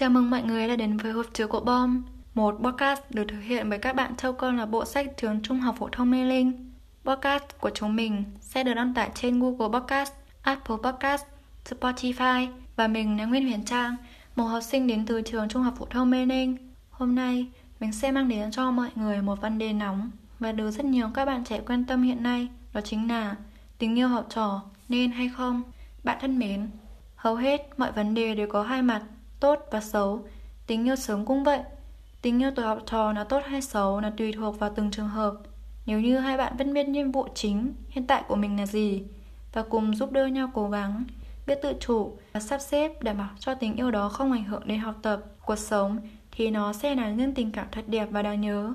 Chào mừng mọi người đã đến với hộp chứa của Bom, một podcast được thực hiện bởi các bạn theo con là bộ sách trường Trung học phổ thông Mê Linh. Podcast của chúng mình sẽ được đăng tải trên Google Podcast, Apple Podcast, Spotify và mình là Nguyên Huyền Trang, một học sinh đến từ trường Trung học phổ thông Mê Linh. Hôm nay, mình sẽ mang đến cho mọi người một vấn đề nóng và được rất nhiều các bạn trẻ quan tâm hiện nay, đó chính là tình yêu học trò nên hay không? Bạn thân mến, hầu hết mọi vấn đề đều có hai mặt, tốt và xấu. Tình yêu sớm cũng vậy. Tình yêu tuổi học trò là tốt hay xấu là tùy thuộc vào từng trường hợp. Nếu như hai bạn vẫn biết nhiệm vụ chính hiện tại của mình là gì và cùng giúp đỡ nhau cố gắng, biết tự chủ và sắp xếp đảm bảo cho tình yêu đó không ảnh hưởng đến học tập, cuộc sống thì nó sẽ là những tình cảm thật đẹp và đáng nhớ.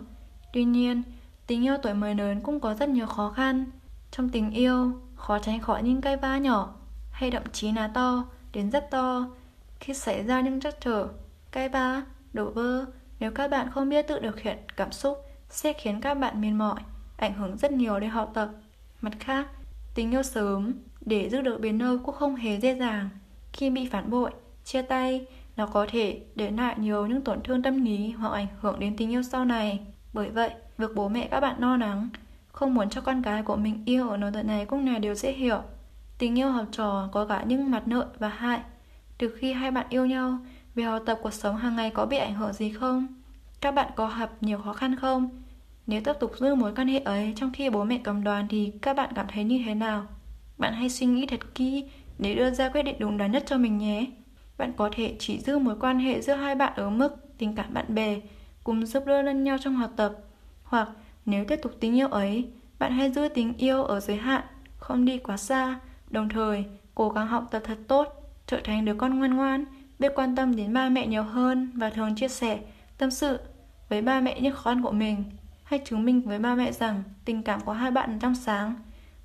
Tuy nhiên, tình yêu tuổi mới lớn cũng có rất nhiều khó khăn. Trong tình yêu, khó tránh khỏi những cái va nhỏ hay thậm chí là to đến rất to khi xảy ra những trắc trở, cay ba, đổ vỡ. Nếu các bạn không biết tự điều khiển cảm xúc sẽ khiến các bạn mệt mỏi, ảnh hưởng rất nhiều đến học tập. Mặt khác, tình yêu sớm để giữ được biến nơi cũng không hề dễ dàng. Khi bị phản bội, chia tay, nó có thể để lại nhiều những tổn thương tâm lý hoặc ảnh hưởng đến tình yêu sau này. Bởi vậy, việc bố mẹ các bạn lo lắng, không muốn cho con cái của mình yêu ở nỗi tuổi này cũng là điều dễ hiểu. Tình yêu học trò có cả những mặt lợi và hại. Từ khi hai bạn yêu nhau, việc học tập cuộc sống hàng ngày có bị ảnh hưởng gì không? Các bạn có gặp nhiều khó khăn không? Nếu tiếp tục giữ mối quan hệ ấy trong khi bố mẹ cầm đoàn thì các bạn cảm thấy như thế nào? Bạn hãy suy nghĩ thật kỹ để đưa ra quyết định đúng đắn nhất cho mình nhé. Bạn có thể chỉ giữ mối quan hệ giữa hai bạn ở mức tình cảm bạn bè, cùng giúp đỡ lẫn nhau trong học tập. Hoặc nếu tiếp tục tình yêu ấy, bạn hãy giữ tình yêu ở giới hạn, không đi quá xa, đồng thời cố gắng học tập thật tốt, trở thành đứa con ngoan ngoan, biết quan tâm đến ba mẹ nhiều hơn và thường chia sẻ, tâm sự với ba mẹ những khó khăn của mình. hay chứng minh với ba mẹ rằng tình cảm của hai bạn trong sáng.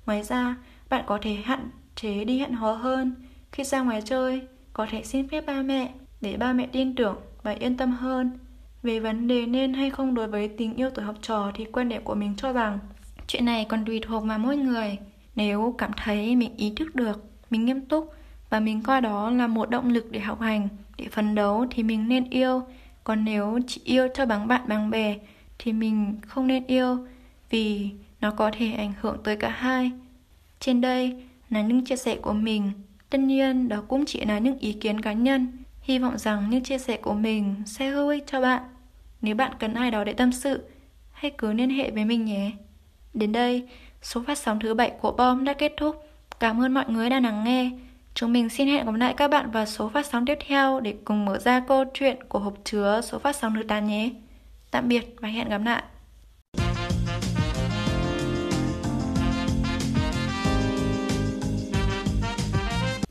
Ngoài ra, bạn có thể hạn chế đi hẹn hò hơn. Khi ra ngoài chơi, có thể xin phép ba mẹ để ba mẹ tin tưởng và yên tâm hơn. Về vấn đề nên hay không đối với tình yêu tuổi học trò thì quan điểm của mình cho rằng chuyện này còn tùy thuộc vào mỗi người. Nếu cảm thấy mình ý thức được, mình nghiêm túc và mình coi đó là một động lực để học hành, để phấn đấu thì mình nên yêu. Còn nếu chỉ yêu cho bằng bạn bằng bè thì mình không nên yêu vì nó có thể ảnh hưởng tới cả hai. Trên đây là những chia sẻ của mình. Tất nhiên đó cũng chỉ là những ý kiến cá nhân. Hy vọng rằng những chia sẻ của mình sẽ hữu ích cho bạn. Nếu bạn cần ai đó để tâm sự, hãy cứ liên hệ với mình nhé. Đến đây, số phát sóng thứ bảy của Bom đã kết thúc. Cảm ơn mọi người đã lắng nghe. Chúng mình xin hẹn gặp lại các bạn vào số phát sóng tiếp theo để cùng mở ra câu chuyện của hộp chứa số phát sóng thứ 8 nhé. Tạm biệt và hẹn gặp lại.